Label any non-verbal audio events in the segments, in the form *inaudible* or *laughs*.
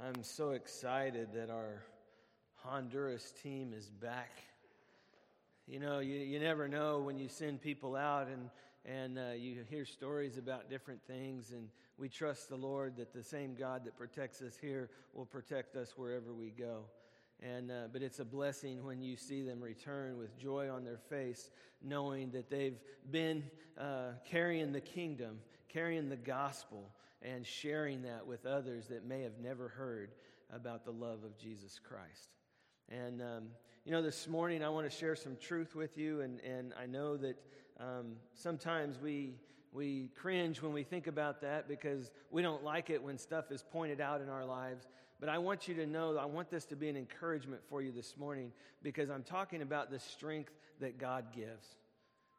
I'm so excited that our Honduras team is back. You know, you, you never know when you send people out and, and uh, you hear stories about different things, and we trust the Lord that the same God that protects us here will protect us wherever we go. And, uh, but it's a blessing when you see them return with joy on their face, knowing that they've been uh, carrying the kingdom, carrying the gospel, and sharing that with others that may have never heard about the love of Jesus Christ. And, um, you know, this morning I want to share some truth with you, and, and I know that um, sometimes we, we cringe when we think about that because we don't like it when stuff is pointed out in our lives. But I want you to know, I want this to be an encouragement for you this morning because I'm talking about the strength that God gives.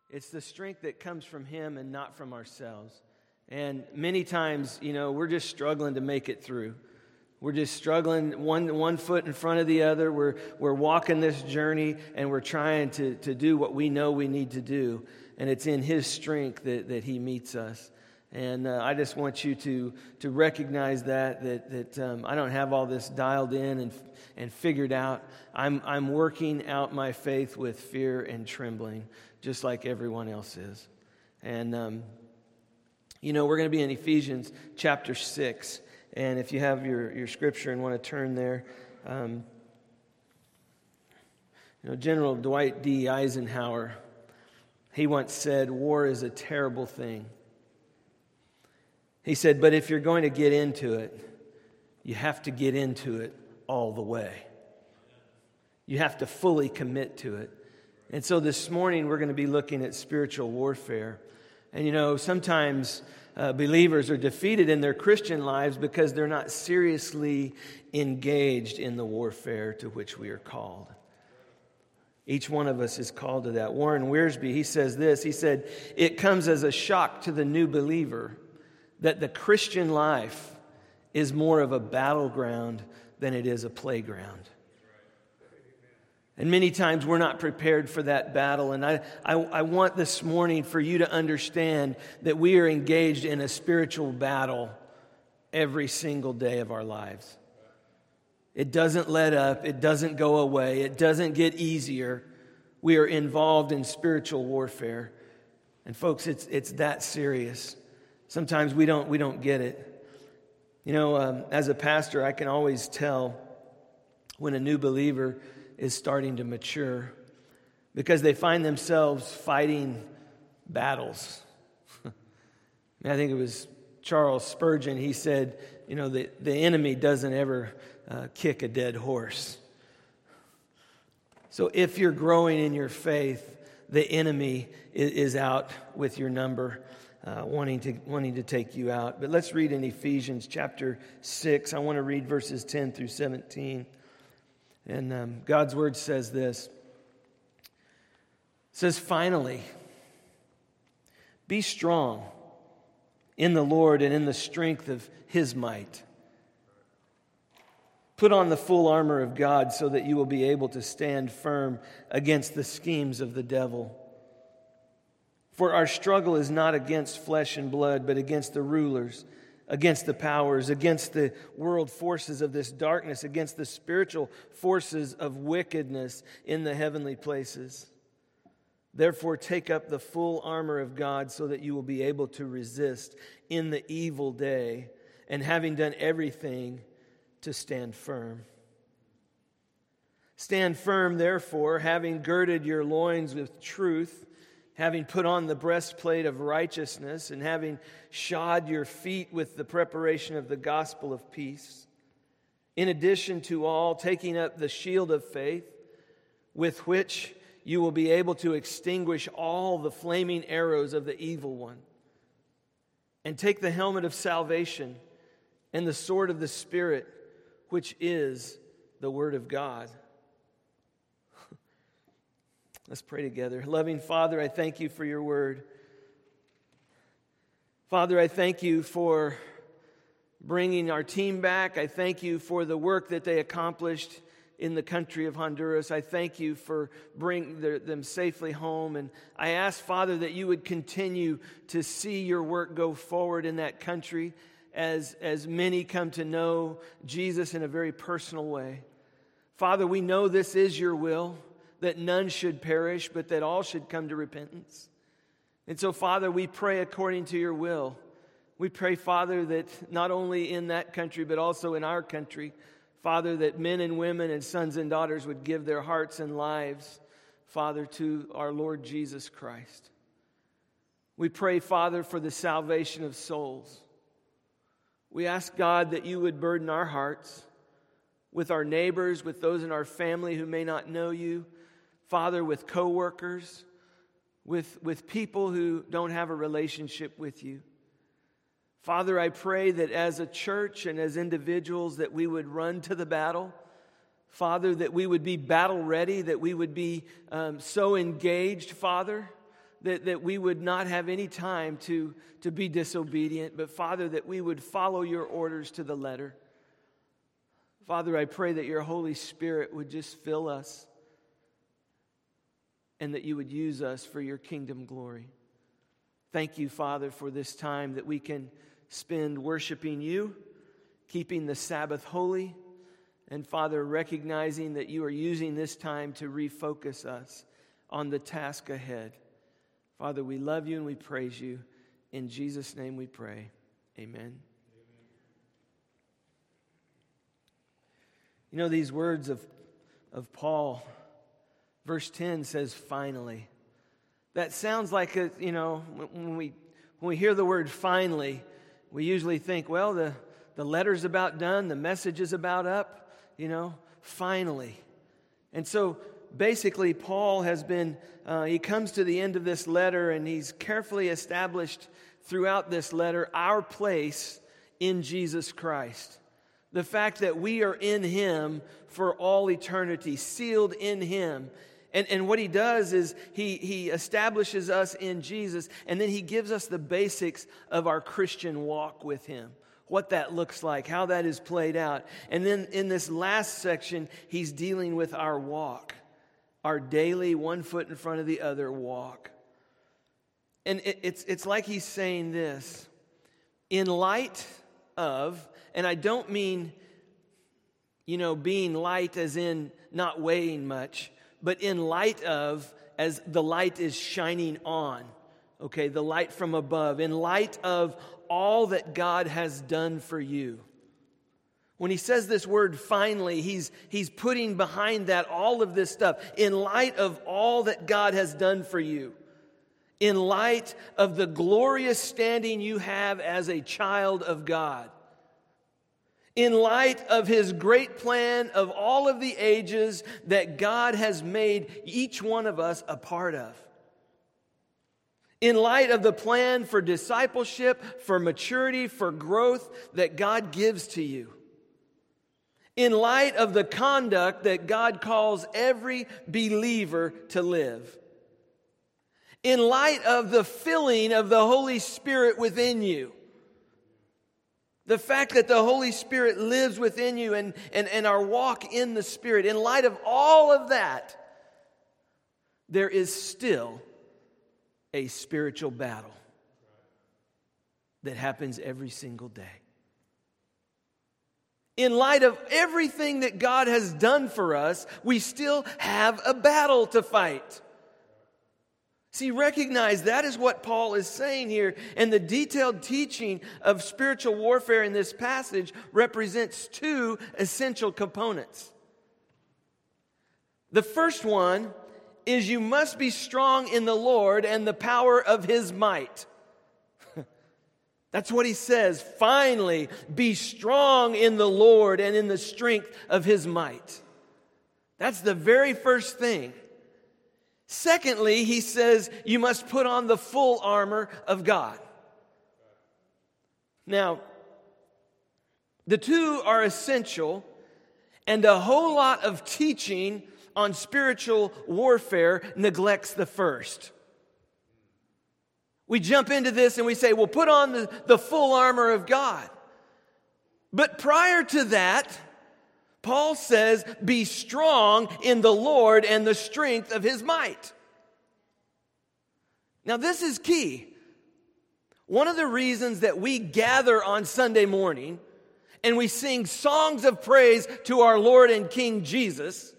It's the strength that comes from Him and not from ourselves. And many times, you know, we're just struggling to make it through. We're just struggling one, one foot in front of the other. We're, we're walking this journey and we're trying to, to do what we know we need to do. And it's in His strength that, that He meets us. And uh, I just want you to, to recognize that, that, that um, I don't have all this dialed in and, and figured out. I'm, I'm working out my faith with fear and trembling, just like everyone else is. And um, you know, we're going to be in Ephesians chapter 6. And if you have your, your scripture and want to turn there, um, you know, General Dwight D. Eisenhower, he once said, War is a terrible thing. He said, But if you're going to get into it, you have to get into it all the way. You have to fully commit to it. And so this morning, we're going to be looking at spiritual warfare. And you know, sometimes uh, believers are defeated in their Christian lives because they're not seriously engaged in the warfare to which we are called. Each one of us is called to that. Warren Wiersbe, he says this He said, It comes as a shock to the new believer that the Christian life is more of a battleground than it is a playground. And many times we're not prepared for that battle. And I, I, I, want this morning for you to understand that we are engaged in a spiritual battle every single day of our lives. It doesn't let up, it doesn't go away, it doesn't get easier. We are involved in spiritual warfare. And folks, it's, it's that serious. Sometimes we don't, we don't get it. You know, um, as a pastor, I can always tell when a new believer is starting to mature because they find themselves fighting battles. *laughs* I think it was Charles Spurgeon, he said, you know, the, the enemy doesn't ever uh, kick a dead horse. So if you're growing in your faith, the enemy is, is out with your number. Uh, wanting, to, wanting to take you out. But let's read in Ephesians chapter 6. I want to read verses 10 through 17. And um, God's word says this it says, finally, be strong in the Lord and in the strength of his might. Put on the full armor of God so that you will be able to stand firm against the schemes of the devil. For our struggle is not against flesh and blood, but against the rulers against the powers, against the world forces of this darkness, against the spiritual forces of wickedness in the heavenly places. Therefore, take up the full armor of God so that you will be able to resist in the evil day, and having done everything, to stand firm. Stand firm, therefore, having girded your loins with truth having put on the breastplate of righteousness, and having shod your feet with the preparation of the gospel of peace. In addition to all, taking up the shield of faith, with which you will be able to extinguish all the flaming arrows of the evil one. And take the helmet of salvation and the sword of the Spirit, which is the Word of God Let's pray together. Loving Father, I thank you for your word. Father, I thank you for bringing our team back. I thank you for the work that they accomplished in the country of Honduras. I thank you for bringing them safely home. And I ask, Father, that you would continue to see your work go forward in that country. as, as many come to know Jesus in a very personal way. Father, we know this is your will, that none should perish, but that all should come to repentance. And so, Father, we pray according to your will. We pray, Father, that not only in that country, but also in our country, Father, that men and women and sons and daughters would give their hearts and lives, Father, to our Lord Jesus Christ. We pray, Father, for the salvation of souls. We ask, God, that you would burden our hearts with our neighbors, with those in our family who may not know you, Father, with coworkers, with, with people who don't have a relationship with you. Father, I pray that as a church and as individuals that we would run to the battle. Father, that we would be battle ready, that we would be um, so engaged, Father, that, that we would not have any time to, to be disobedient, but Father, that we would follow your orders to the letter. Father, I pray that your Holy Spirit would just fill us and that you would use us for your kingdom glory. Thank you, Father, for this time that we can spend worshiping you, keeping the Sabbath holy, and Father, recognizing that you are using this time to refocus us on the task ahead. Father, we love you and we praise you. In Jesus' name we pray. Amen. You know, these words of, of Paul, verse 10 says, finally. That sounds like, a, you know, when we, when we hear the word finally, we usually think, well, the, the letter's about done, the message is about up, you know, finally. And so basically, Paul has been, uh, he comes to the end of this letter and he's carefully established throughout this letter our place in Jesus Christ. The fact that we are in him for all eternity, sealed in him. And, and what he does is he, he establishes us in Jesus, and then he gives us the basics of our Christian walk with him what that looks like, how that is played out. And then in this last section, he's dealing with our walk, our daily one foot in front of the other walk. And it, it's, it's like he's saying this in light of, and I don't mean, you know, being light as in not weighing much but in light of, as the light is shining on, okay, the light from above, in light of all that God has done for you. When he says this word finally, he's, he's putting behind that all of this stuff. In light of all that God has done for you, in light of the glorious standing you have as a child of God, in light of his great plan of all of the ages that God has made each one of us a part of. In light of the plan for discipleship, for maturity, for growth that God gives to you. In light of the conduct that God calls every believer to live. In light of the filling of the Holy Spirit within you the fact that the Holy Spirit lives within you and, and, and our walk in the Spirit, in light of all of that, there is still a spiritual battle that happens every single day. In light of everything that God has done for us, we still have a battle to fight. See, recognize that is what Paul is saying here. And the detailed teaching of spiritual warfare in this passage represents two essential components. The first one is you must be strong in the Lord and the power of his might. *laughs* That's what he says. Finally, be strong in the Lord and in the strength of his might. That's the very first thing. Secondly, he says you must put on the full armor of God. Now, the two are essential, and a whole lot of teaching on spiritual warfare neglects the first. We jump into this and we say, well, put on the, the full armor of God. But prior to that, Paul says, Be strong in the Lord and the strength of his might. Now, this is key. One of the reasons that we gather on Sunday morning and we sing songs of praise to our Lord and King Jesus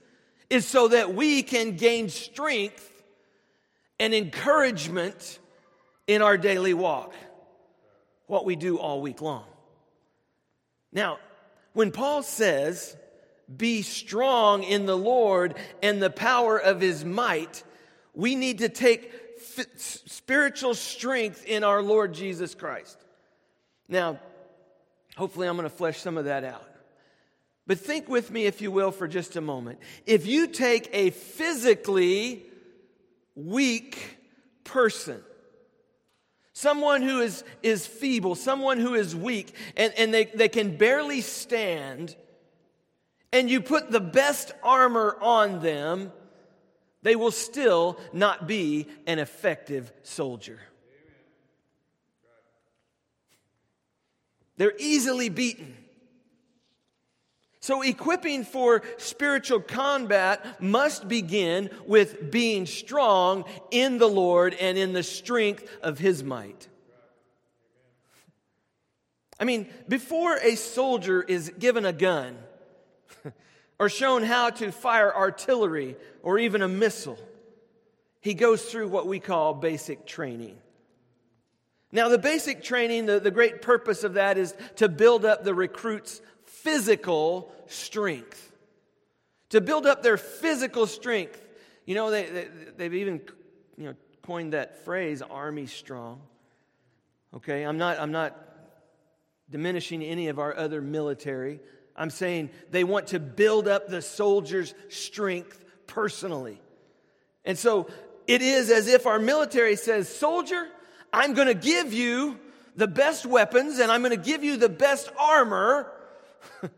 is so that we can gain strength and encouragement in our daily walk, what we do all week long. Now, when Paul says, be strong in the Lord and the power of his might, we need to take spiritual strength in our Lord Jesus Christ. Now, hopefully, I'm going to flesh some of that out. But think with me, if you will, for just a moment. If you take a physically weak person, someone who is, is feeble, someone who is weak, and, and they, they can barely stand, and you put the best armor on them, they will still not be an effective soldier. They're easily beaten. So, equipping for spiritual combat must begin with being strong in the Lord and in the strength of His might. I mean, before a soldier is given a gun or shown how to fire artillery or even a missile, he goes through what we call basic training. Now, the basic training, the, the great purpose of that is to build up the recruits' physical strength. To build up their physical strength. You know, they, they, they've even you know, coined that phrase, army strong. Okay, I'm not, I'm not diminishing any of our other military. I'm saying they want to build up the soldier's strength personally. And so it is as if our military says, Soldier, I'm going to give you the best weapons and I'm going to give you the best armor *laughs*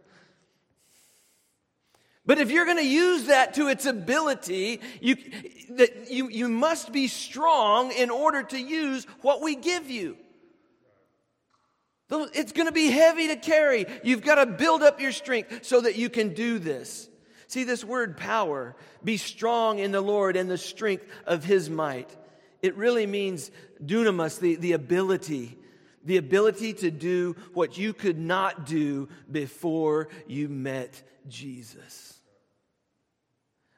but if you're going to use that to its ability, you, that you, you must be strong in order to use what we give you. It's going to be heavy to carry. You've got to build up your strength so that you can do this. See, this word power, be strong in the Lord and the strength of his might. It really means dunamis, the, the ability, the ability to do what you could not do before you met Jesus.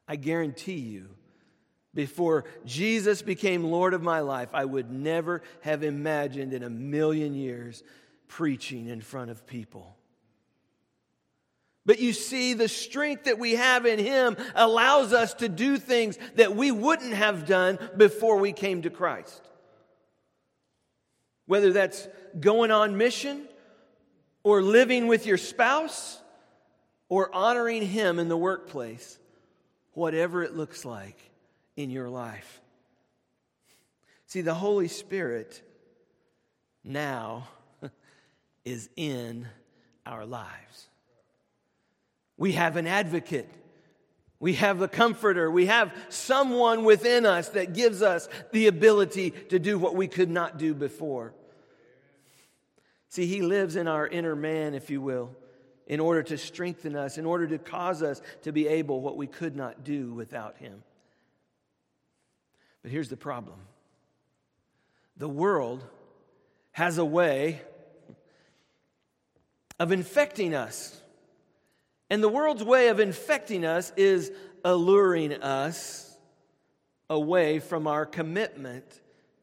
I guarantee you, before Jesus became Lord of my life, I would never have imagined in a million years preaching in front of people. But you see, the strength that we have in Him allows us to do things that we wouldn't have done before we came to Christ. Whether that's going on mission, or living with your spouse, or honoring Him in the workplace, whatever it looks like in your life. See, the Holy Spirit now is in our lives. We have an advocate. We have a comforter. We have someone within us that gives us the ability to do what we could not do before. See, He lives in our inner man, if you will, in order to strengthen us, in order to cause us to be able what we could not do without Him. But here's the problem the world has a way of infecting us. And the world's way of infecting us is alluring us away from our commitment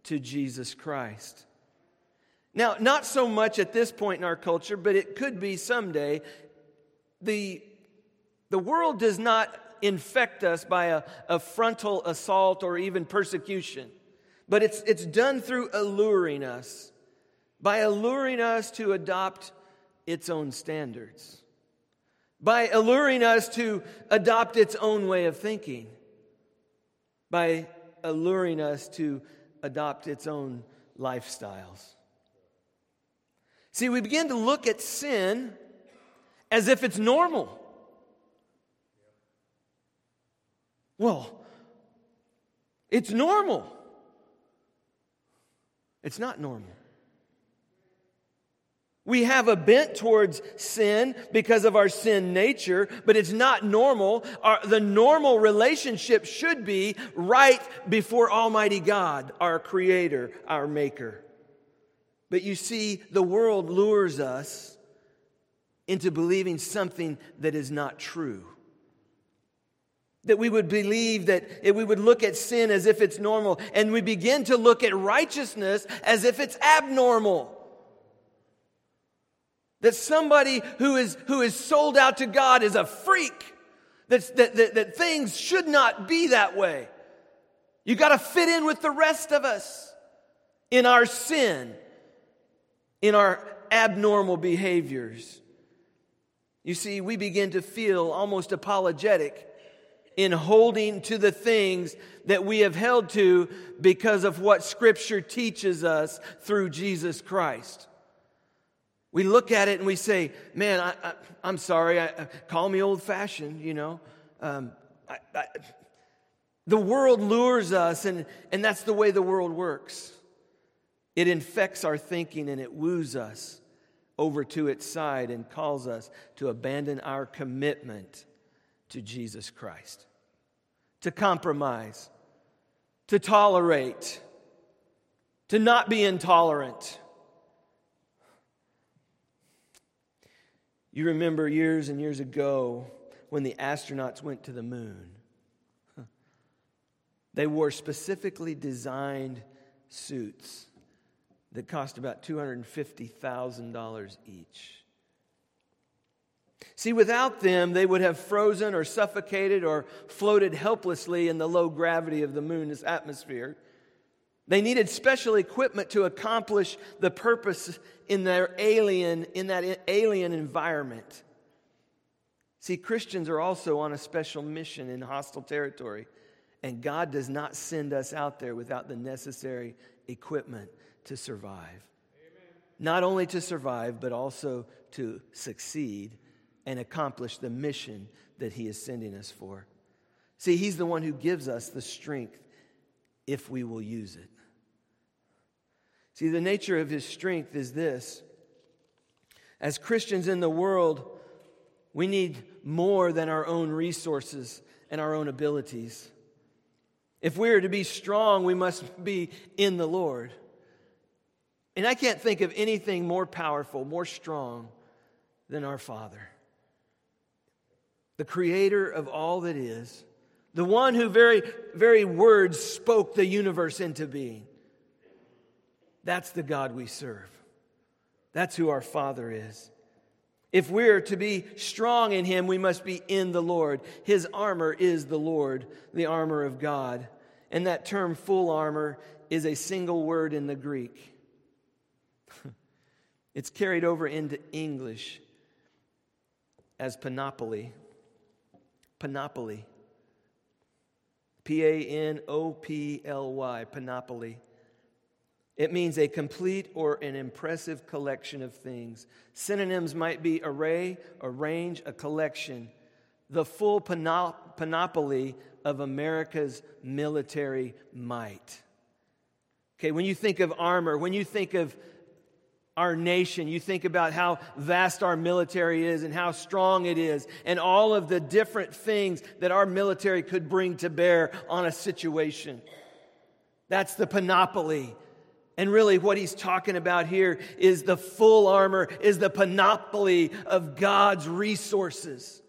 to Jesus Christ. Now, not so much at this point in our culture, but it could be someday. The, the world does not infect us by a, a frontal assault or even persecution, but it's, it's done through alluring us, by alluring us to adopt its own standards, by alluring us to adopt its own way of thinking, by alluring us to adopt its own lifestyles. See, we begin to look at sin as if it's normal. Well, it's normal. It's not normal. We have a bent towards sin because of our sin nature, but it's not normal. Our, the normal relationship should be right before Almighty God, our Creator, our Maker. But you see, the world lures us into believing something that is not true. That we would believe that we would look at sin as if it's normal, and we begin to look at righteousness as if it's abnormal. That somebody who is, who is sold out to God is a freak. That, that, that, things should not be that way. You got to fit in with the rest of us in our sin, in our abnormal behaviors. You see, we begin to feel almost apologetic in holding to the things that we have held to because of what Scripture teaches us through Jesus Christ. We look at it and we say, man, I, am sorry, I, call me old fashioned, you know. Um, I, I, the world lures us, and, and that's the way the world works. It infects our thinking and it woos us over to its side and calls us to abandon our commitment to Jesus Christ, to compromise, to tolerate, to not be intolerant. You remember years and years ago when the astronauts went to the moon. They wore specifically designed suits that cost about $250,000 each. See, without them, they would have frozen or suffocated or floated helplessly in the low gravity of the moon's atmosphere. They needed special equipment to accomplish the purpose in their alien in that alien environment. See, Christians are also on a special mission in hostile territory, and God does not send us out there without the necessary equipment to survive. Amen. Not only to survive, but also to succeed and accomplish the mission that He is sending us for. See, He's the one who gives us the strength if we will use it. See, the nature of His strength is this as Christians in the world, we need more than our own resources and our own abilities. If we are to be strong, we must be in the Lord. And I can't think of anything more powerful, more strong than our Father the creator of all that is, the one who very, very words spoke the universe into being. That's the God we serve. That's who our Father is. If we're to be strong in Him, we must be in the Lord. His armor is the Lord, the armor of God. And that term, full armor, is a single word in the Greek. *laughs* it's carried over into English as panoply. Panoply. P A N O P L Y, panoply. It means a complete or an impressive collection of things. Synonyms might be array, arrange, a collection. The full panoply of America's military might. Okay, when you think of armor, when you think of our nation, you think about how vast our military is and how strong it is, and all of the different things that our military could bring to bear on a situation. That's the panoply. And really, what he's talking about here is the full armor, is the panoply of God's resources.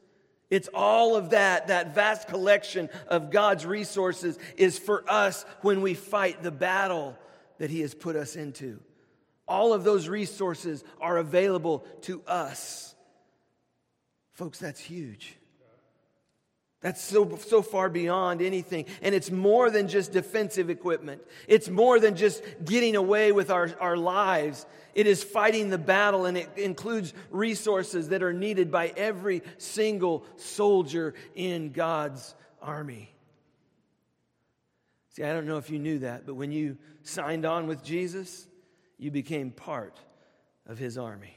It's all of that, that vast collection of God's resources is for us when we fight the battle that he has put us into. All of those resources are available to us. Folks, that's huge. That's so, so far beyond anything. And it's more than just defensive equipment. It's more than just getting away with our, our lives. It is fighting the battle, and it includes resources that are needed by every single soldier in God's army. See, I don't know if you knew that, but when you signed on with Jesus, you became part of his army.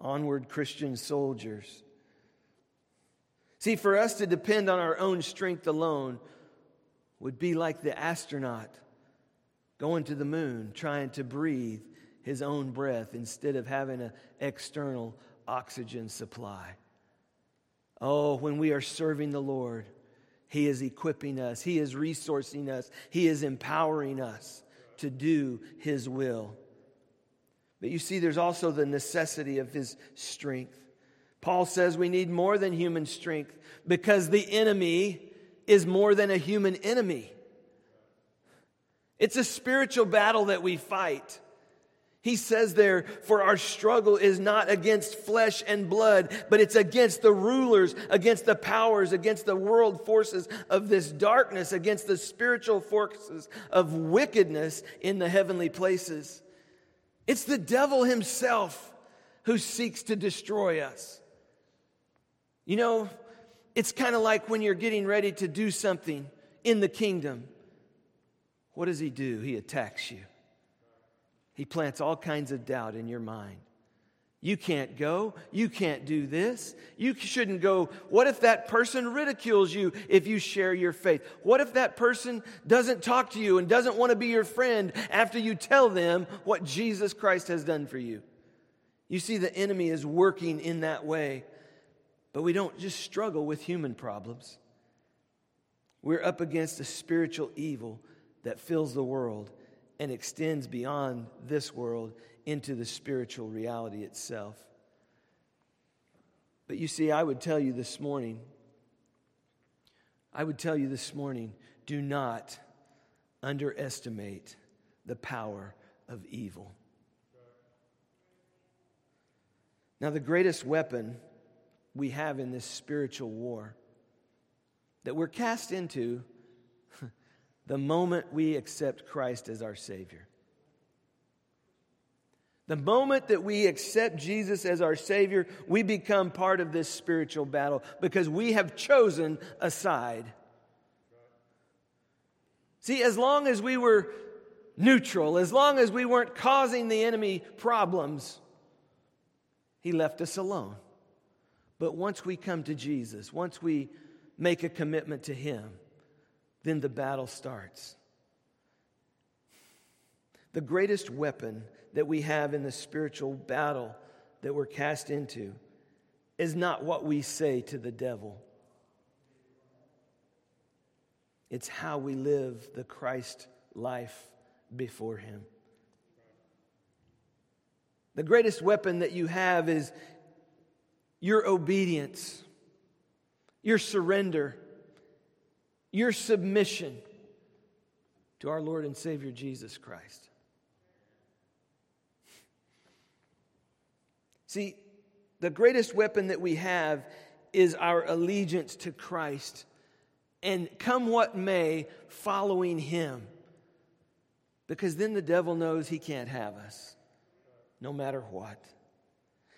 Onward, Christian soldiers. See, for us to depend on our own strength alone would be like the astronaut going to the moon, trying to breathe his own breath instead of having an external oxygen supply. Oh, when we are serving the Lord, He is equipping us, He is resourcing us, He is empowering us to do his will. But you see, there's also the necessity of his strength. Paul says we need more than human strength because the enemy is more than a human enemy. It's a spiritual battle that we fight. He says there, for our struggle is not against flesh and blood, but it's against the rulers, against the powers, against the world forces of this darkness, against the spiritual forces of wickedness in the heavenly places. It's the devil himself who seeks to destroy us. You know, it's kind of like when you're getting ready to do something in the kingdom. What does he do? He attacks you. He plants all kinds of doubt in your mind. You can't go. You can't do this. You shouldn't go. What if that person ridicules you if you share your faith? What if that person doesn't talk to you and doesn't want to be your friend after you tell them what Jesus Christ has done for you? You see, the enemy is working in that way. But we don't just struggle with human problems, we're up against a spiritual evil that fills the world and extends beyond this world into the spiritual reality itself. But you see, I would tell you this morning, I would tell you this morning, do not underestimate the power of evil. Now, the greatest weapon we have in this spiritual war that we're cast into *laughs* the moment we accept Christ as our Savior. The moment that we accept Jesus as our Savior, we become part of this spiritual battle because we have chosen a side. See, as long as we were neutral, as long as we weren't causing the enemy problems, he left us alone. But once we come to Jesus, once we make a commitment to Him, then the battle starts. The greatest weapon that we have in the spiritual battle that we're cast into is not what we say to the devil, it's how we live the Christ life before Him. The greatest weapon that you have is your obedience, your surrender your submission to our Lord and Savior Jesus Christ. See, the greatest weapon that we have is our allegiance to Christ and come what may, following Him. Because then the devil knows he can't have us, no matter what.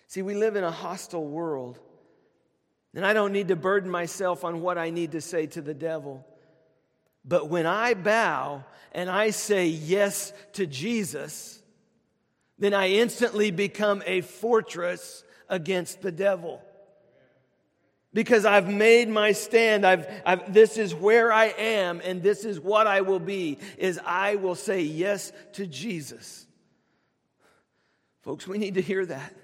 See, we live in a hostile world. And I don't need to burden myself on what I need to say to the devil. But when I bow and I say yes to Jesus, then I instantly become a fortress against the devil. Because I've made my stand. I've, I've, this is where I am, and this is what I will be, is I will say yes to Jesus. Folks, we need to hear that.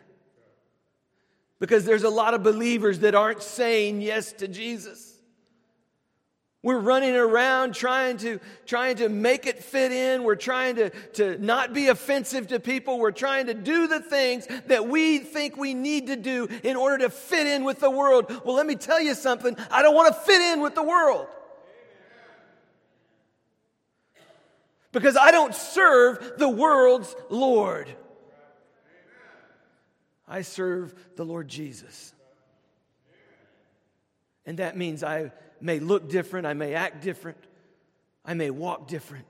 Because there's a lot of believers that aren't saying yes to Jesus. We're running around trying to, trying to make it fit in. We're trying to, to not be offensive to people. We're trying to do the things that we think we need to do in order to fit in with the world. Well, let me tell you something. I don't want to fit in with the world. Because I don't serve the world's Lord. I serve the Lord Jesus. And that means I may look different, I may act different, I may walk different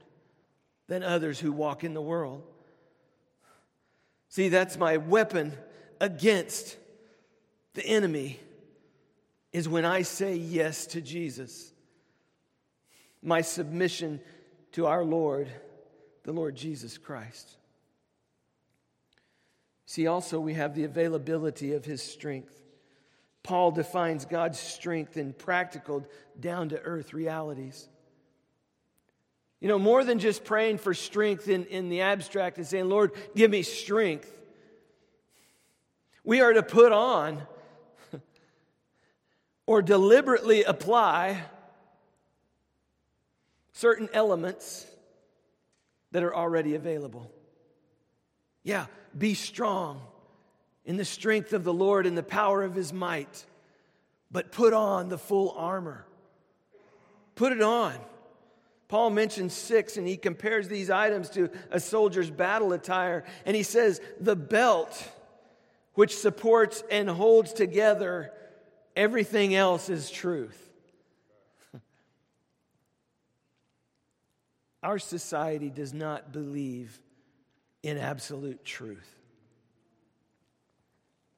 than others who walk in the world. See, that's my weapon against the enemy is when I say yes to Jesus. My submission to our Lord, the Lord Jesus Christ. See, also, we have the availability of his strength. Paul defines God's strength in practical, down to earth realities. You know, more than just praying for strength in, in the abstract and saying, Lord, give me strength, we are to put on *laughs* or deliberately apply certain elements that are already available. Yeah, be strong in the strength of the Lord and the power of his might, but put on the full armor. Put it on. Paul mentions six and he compares these items to a soldier's battle attire. And he says, the belt which supports and holds together everything else is truth. *laughs* Our society does not believe in absolute truth.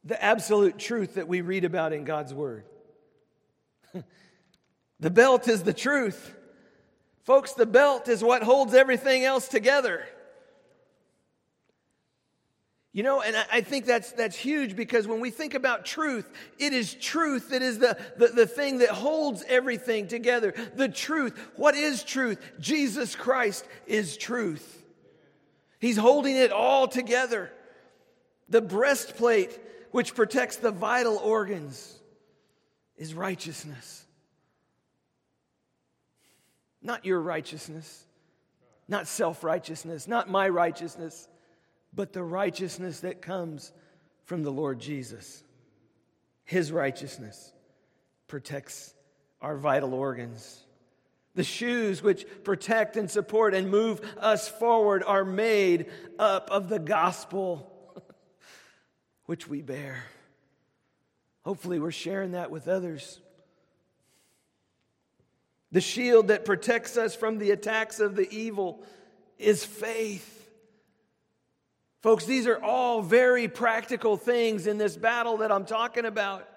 The absolute truth that we read about in God's Word. *laughs* the belt is the truth. Folks, the belt is what holds everything else together. You know, and I think that's, that's huge because when we think about truth, it is truth that is the, the, the thing that holds everything together. The truth. What is truth? Jesus Christ is truth. He's holding it all together. The breastplate, which protects the vital organs, is righteousness. Not your righteousness, not self righteousness, not my righteousness but the righteousness that comes from the Lord Jesus. His righteousness protects our vital organs. The shoes which protect and support and move us forward are made up of the gospel *laughs* which we bear. Hopefully, we're sharing that with others. The shield that protects us from the attacks of the evil is faith. Folks, these are all very practical things in this battle that I'm talking about.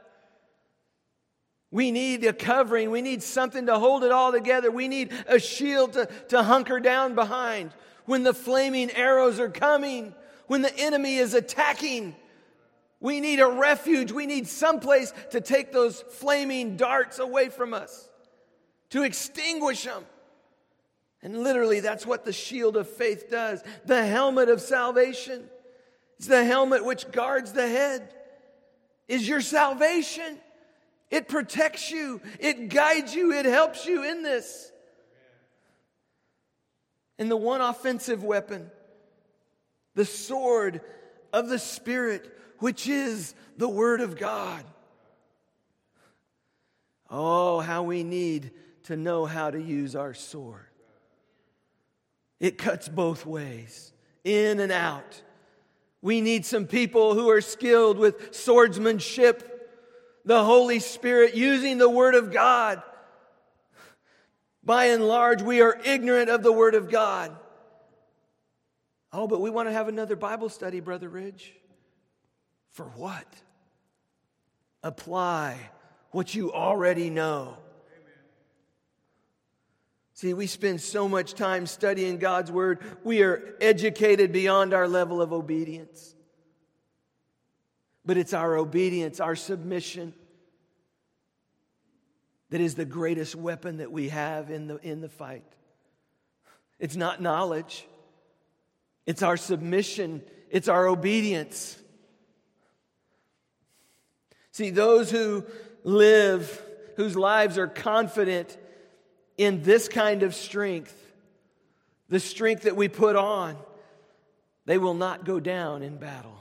We need a covering. We need something to hold it all together. We need a shield to, to hunker down behind when the flaming arrows are coming, when the enemy is attacking. We need a refuge. We need someplace to take those flaming darts away from us, to extinguish them. And literally, that's what the shield of faith does. The helmet of salvation. It's the helmet which guards the head. Is your salvation. It protects you, it guides you, it helps you in this. And the one offensive weapon, the sword of the Spirit, which is the Word of God. Oh, how we need to know how to use our sword. It cuts both ways, in and out. We need some people who are skilled with swordsmanship, the Holy Spirit using the Word of God. By and large, we are ignorant of the Word of God. Oh, but we want to have another Bible study, Brother Ridge. For what? Apply what you already know. See, we spend so much time studying God's Word, we are educated beyond our level of obedience. But it's our obedience, our submission, that is the greatest weapon that we have in the, in the fight. It's not knowledge, it's our submission, it's our obedience. See, those who live, whose lives are confident in this kind of strength, the strength that we put on, they will not go down in battle.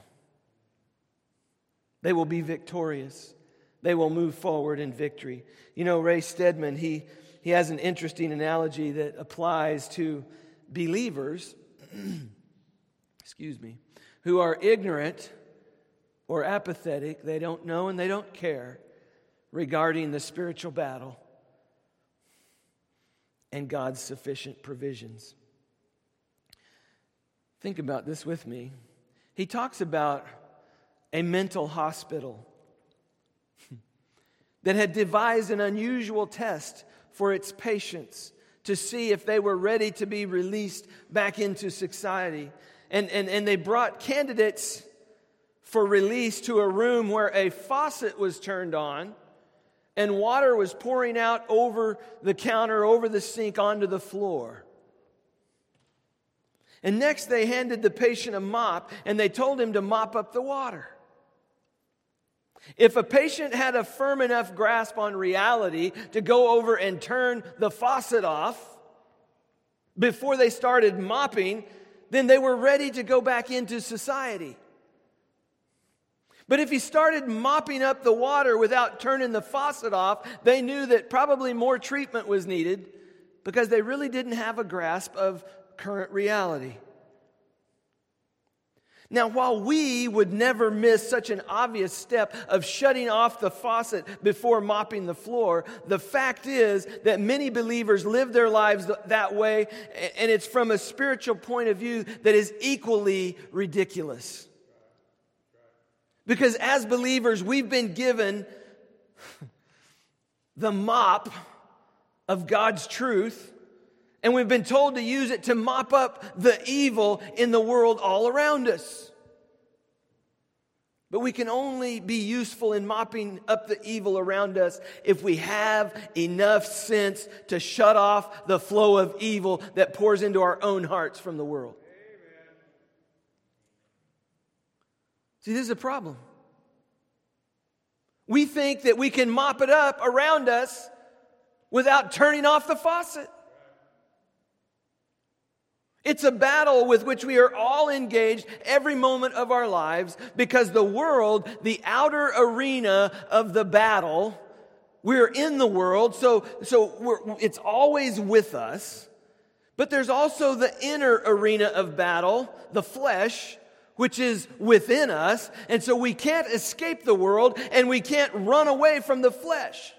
They will be victorious. They will move forward in victory. You know, Ray Stedman, he, he has an interesting analogy that applies to believers, *clears throat* excuse me, who are ignorant or apathetic. They don't know and they don't care regarding the spiritual battle and God's sufficient provisions. Think about this with me. He talks about a mental hospital *laughs* that had devised an unusual test for its patients to see if they were ready to be released back into society. And, and, and they brought candidates for release to a room where a faucet was turned on and water was pouring out over the counter, over the sink, onto the floor. And next, they handed the patient a mop and they told him to mop up the water. If a patient had a firm enough grasp on reality to go over and turn the faucet off, before they started mopping, then they were ready to go back into society. But if he started mopping up the water without turning the faucet off, they knew that probably more treatment was needed because they really didn't have a grasp of current reality. Now, while we would never miss such an obvious step of shutting off the faucet before mopping the floor, the fact is that many believers live their lives that way, and it's from a spiritual point of view that is equally ridiculous. Because as believers, we've been given *laughs* the mop of God's truth, and we've been told to use it to mop up the evil in the world all around us. But we can only be useful in mopping up the evil around us if we have enough sense to shut off the flow of evil that pours into our own hearts from the world. See, this is a problem. We think that we can mop it up around us without turning off the faucet. It's a battle with which we are all engaged every moment of our lives because the world, the outer arena of the battle, we're in the world, so, so it's always with us. But there's also the inner arena of battle, the flesh, which is within us. And so we can't escape the world and we can't run away from the flesh.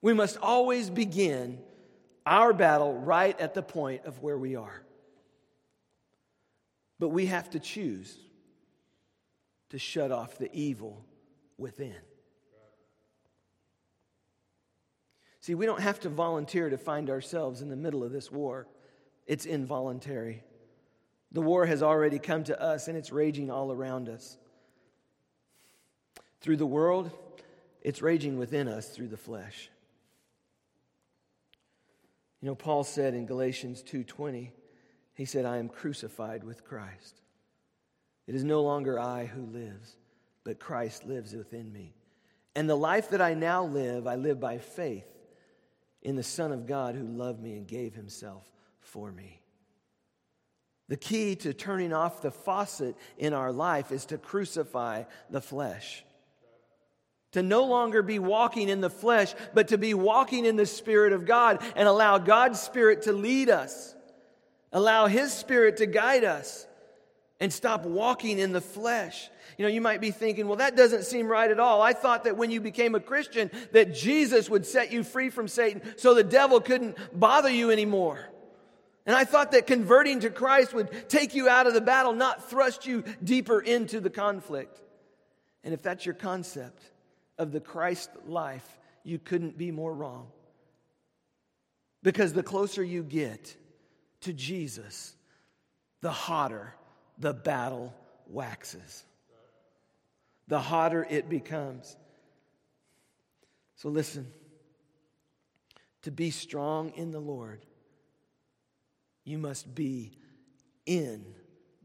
We must always begin our battle right at the point of where we are. But we have to choose to shut off the evil within. See, we don't have to volunteer to find ourselves in the middle of this war, it's involuntary. The war has already come to us and it's raging all around us. Through the world, it's raging within us through the flesh. You know, Paul said in Galatians 2:20, he said, "I am crucified with Christ. It is no longer I who lives, but Christ lives within me. And the life that I now live, I live by faith in the Son of God who loved me and gave himself for me." The key to turning off the faucet in our life is to crucify the flesh to no longer be walking in the flesh, but to be walking in the Spirit of God and allow God's Spirit to lead us, allow His Spirit to guide us, and stop walking in the flesh. You know, you might be thinking, well, that doesn't seem right at all. I thought that when you became a Christian, that Jesus would set you free from Satan so the devil couldn't bother you anymore. And I thought that converting to Christ would take you out of the battle, not thrust you deeper into the conflict. And if that's your concept, of the Christ life, you couldn't be more wrong. Because the closer you get to Jesus, the hotter the battle waxes, the hotter it becomes. So listen to be strong in the Lord, you must be in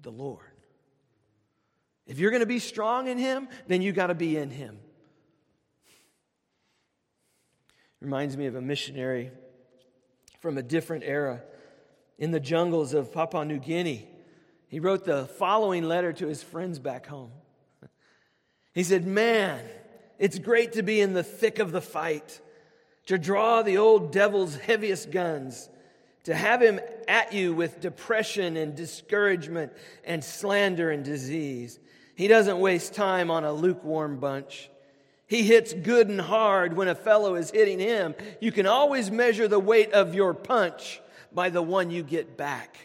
the Lord. If you're going to be strong in Him, then you got to be in Him. Reminds me of a missionary from a different era in the jungles of Papua New Guinea. He wrote the following letter to his friends back home. He said, Man, it's great to be in the thick of the fight, to draw the old devil's heaviest guns, to have him at you with depression and discouragement and slander and disease. He doesn't waste time on a lukewarm bunch. He hits good and hard when a fellow is hitting him. You can always measure the weight of your punch by the one you get back.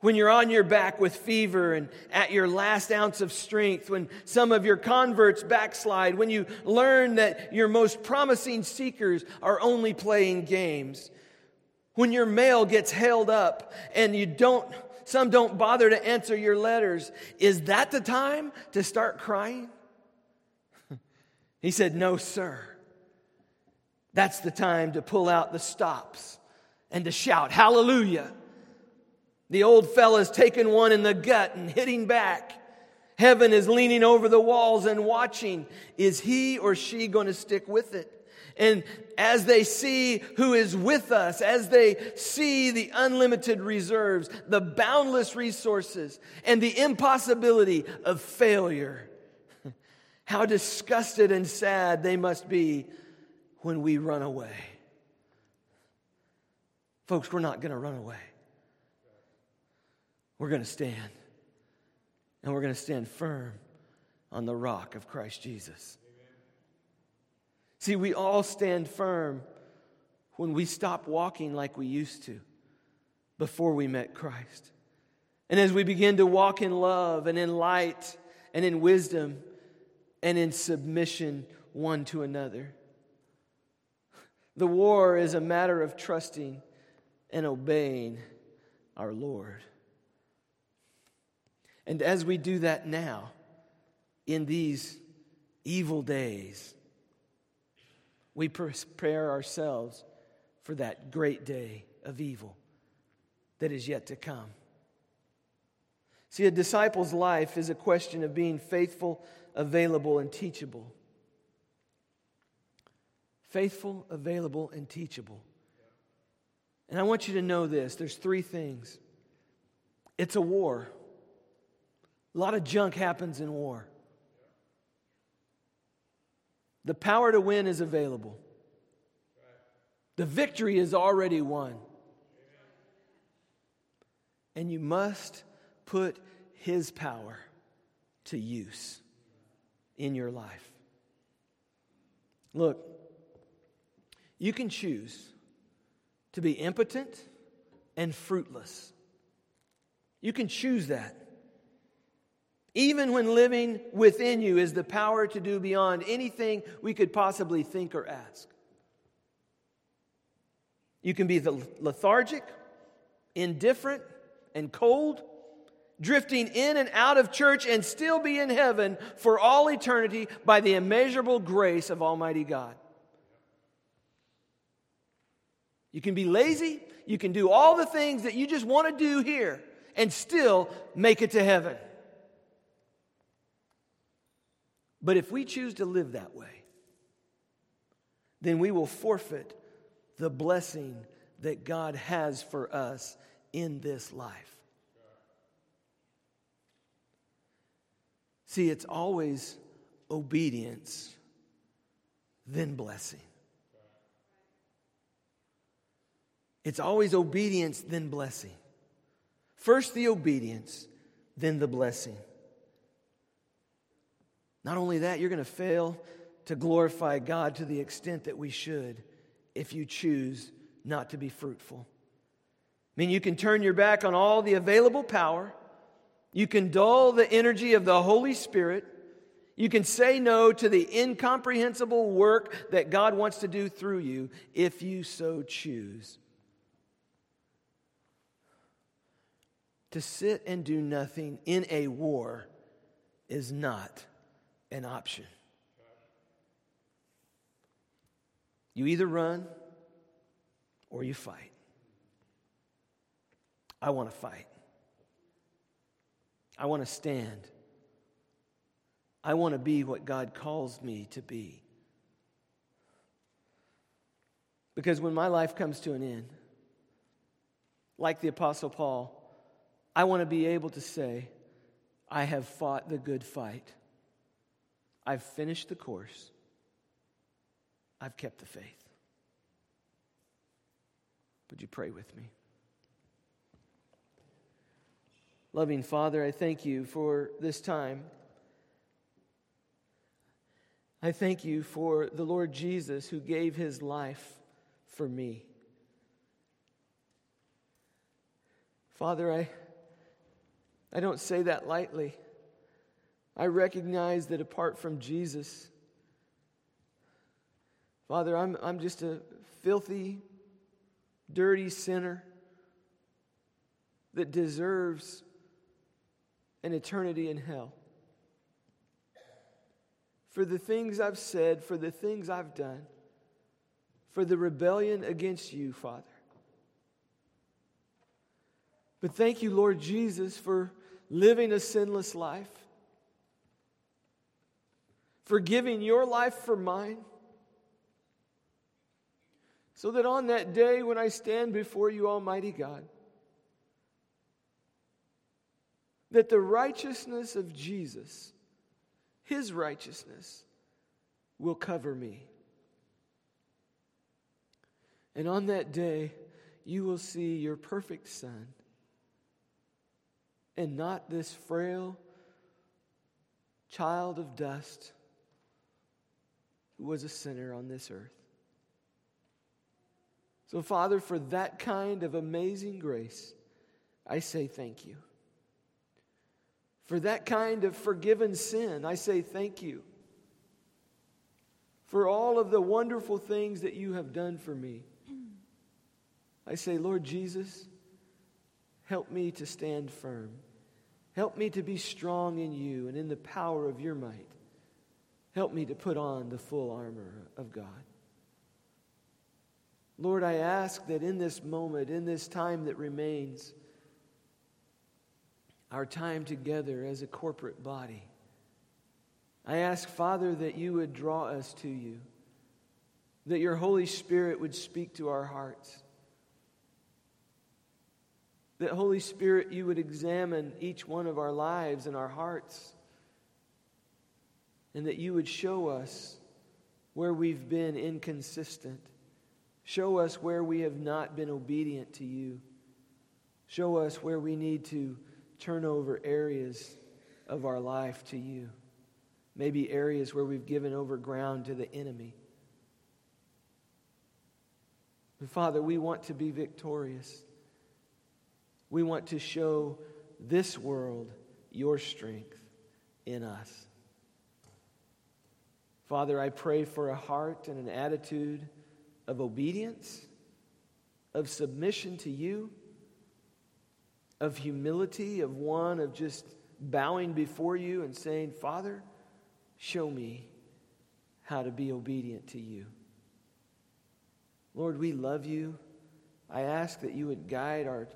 When you're on your back with fever and at your last ounce of strength, when some of your converts backslide, when you learn that your most promising seekers are only playing games, when your mail gets held up and you don't, some don't bother to answer your letters, is that the time to start crying? He said, No, sir. That's the time to pull out the stops and to shout, Hallelujah. The old fella's taken one in the gut and hitting back. Heaven is leaning over the walls and watching. Is he or she going to stick with it? And as they see who is with us, as they see the unlimited reserves, the boundless resources, and the impossibility of failure, how disgusted and sad they must be when we run away. Folks, we're not going to run away. We're going to stand. And we're going to stand firm on the rock of Christ Jesus. See, we all stand firm when we stop walking like we used to before we met Christ. And as we begin to walk in love and in light and in wisdom and in submission one to another. The war is a matter of trusting and obeying our Lord. And as we do that now, in these evil days, we prepare ourselves for that great day of evil that is yet to come. See, a disciple's life is a question of being faithful, available, and teachable. Faithful, available, and teachable. And I want you to know this there's three things it's a war. A lot of junk happens in war. The power to win is available. The victory is already won. And you must put His power to use in your life. Look, you can choose to be impotent and fruitless. You can choose that. Even when living within you is the power to do beyond anything we could possibly think or ask. You can be lethargic, indifferent, and cold, drifting in and out of church and still be in heaven for all eternity by the immeasurable grace of Almighty God. You can be lazy, you can do all the things that you just want to do here and still make it to heaven. But if we choose to live that way, then we will forfeit the blessing that God has for us in this life. See, it's always obedience, then blessing. It's always obedience, then blessing. First the obedience, then the blessing. Not only that, you're going to fail to glorify God to the extent that we should if you choose not to be fruitful. I mean, you can turn your back on all the available power. You can dull the energy of the Holy Spirit. You can say no to the incomprehensible work that God wants to do through you if you so choose. To sit and do nothing in a war is not an option. You either run or you fight. I want to fight. I want to stand. I want to be what God calls me to be. Because when my life comes to an end, like the Apostle Paul, I want to be able to say, I have fought the good fight. I've finished the course. I've kept the faith. Would you pray with me? Loving Father, I thank you for this time. I thank you for the Lord Jesus who gave his life for me. Father, I, I don't say that lightly. I recognize that apart from Jesus, Father, I'm, I'm just a filthy, dirty sinner that deserves an eternity in hell. For the things I've said, for the things I've done, for the rebellion against you, Father. But thank you, Lord Jesus, for living a sinless life for giving your life for mine, So that on that day when I stand before you, Almighty God, that the righteousness of Jesus, his righteousness, will cover me. And on that day, you will see your perfect Son and not this frail child of dust who was a sinner on this earth. So, Father, for that kind of amazing grace, I say thank you. For that kind of forgiven sin, I say thank you. For all of the wonderful things that you have done for me, I say, Lord Jesus, help me to stand firm. Help me to be strong in you and in the power of your might. Help me to put on the full armor of God. Lord, I ask that in this moment, in this time that remains, our time together as a corporate body, I ask, Father, that you would draw us to you, that your Holy Spirit would speak to our hearts, that, Holy Spirit, you would examine each one of our lives and our hearts and that you would show us where we've been inconsistent. Show us where we have not been obedient to you. Show us where we need to turn over areas of our life to you. Maybe areas where we've given over ground to the enemy. Father, we want to be victorious. We want to show this world your strength in us. Father, I pray for a heart and an attitude of obedience, of submission to you, of humility, of one of just bowing before you and saying, Father, show me how to be obedient to you. Lord, we love you. I ask that you would guide our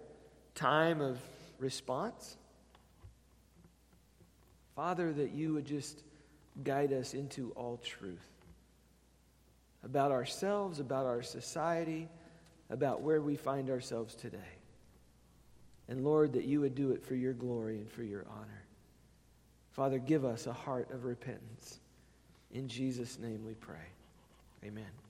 time of response. Father, that you would just guide us into all truth about ourselves, about our society, about where we find ourselves today. And Lord, that you would do it for your glory and for your honor. Father, give us a heart of repentance. In Jesus' name we pray. Amen.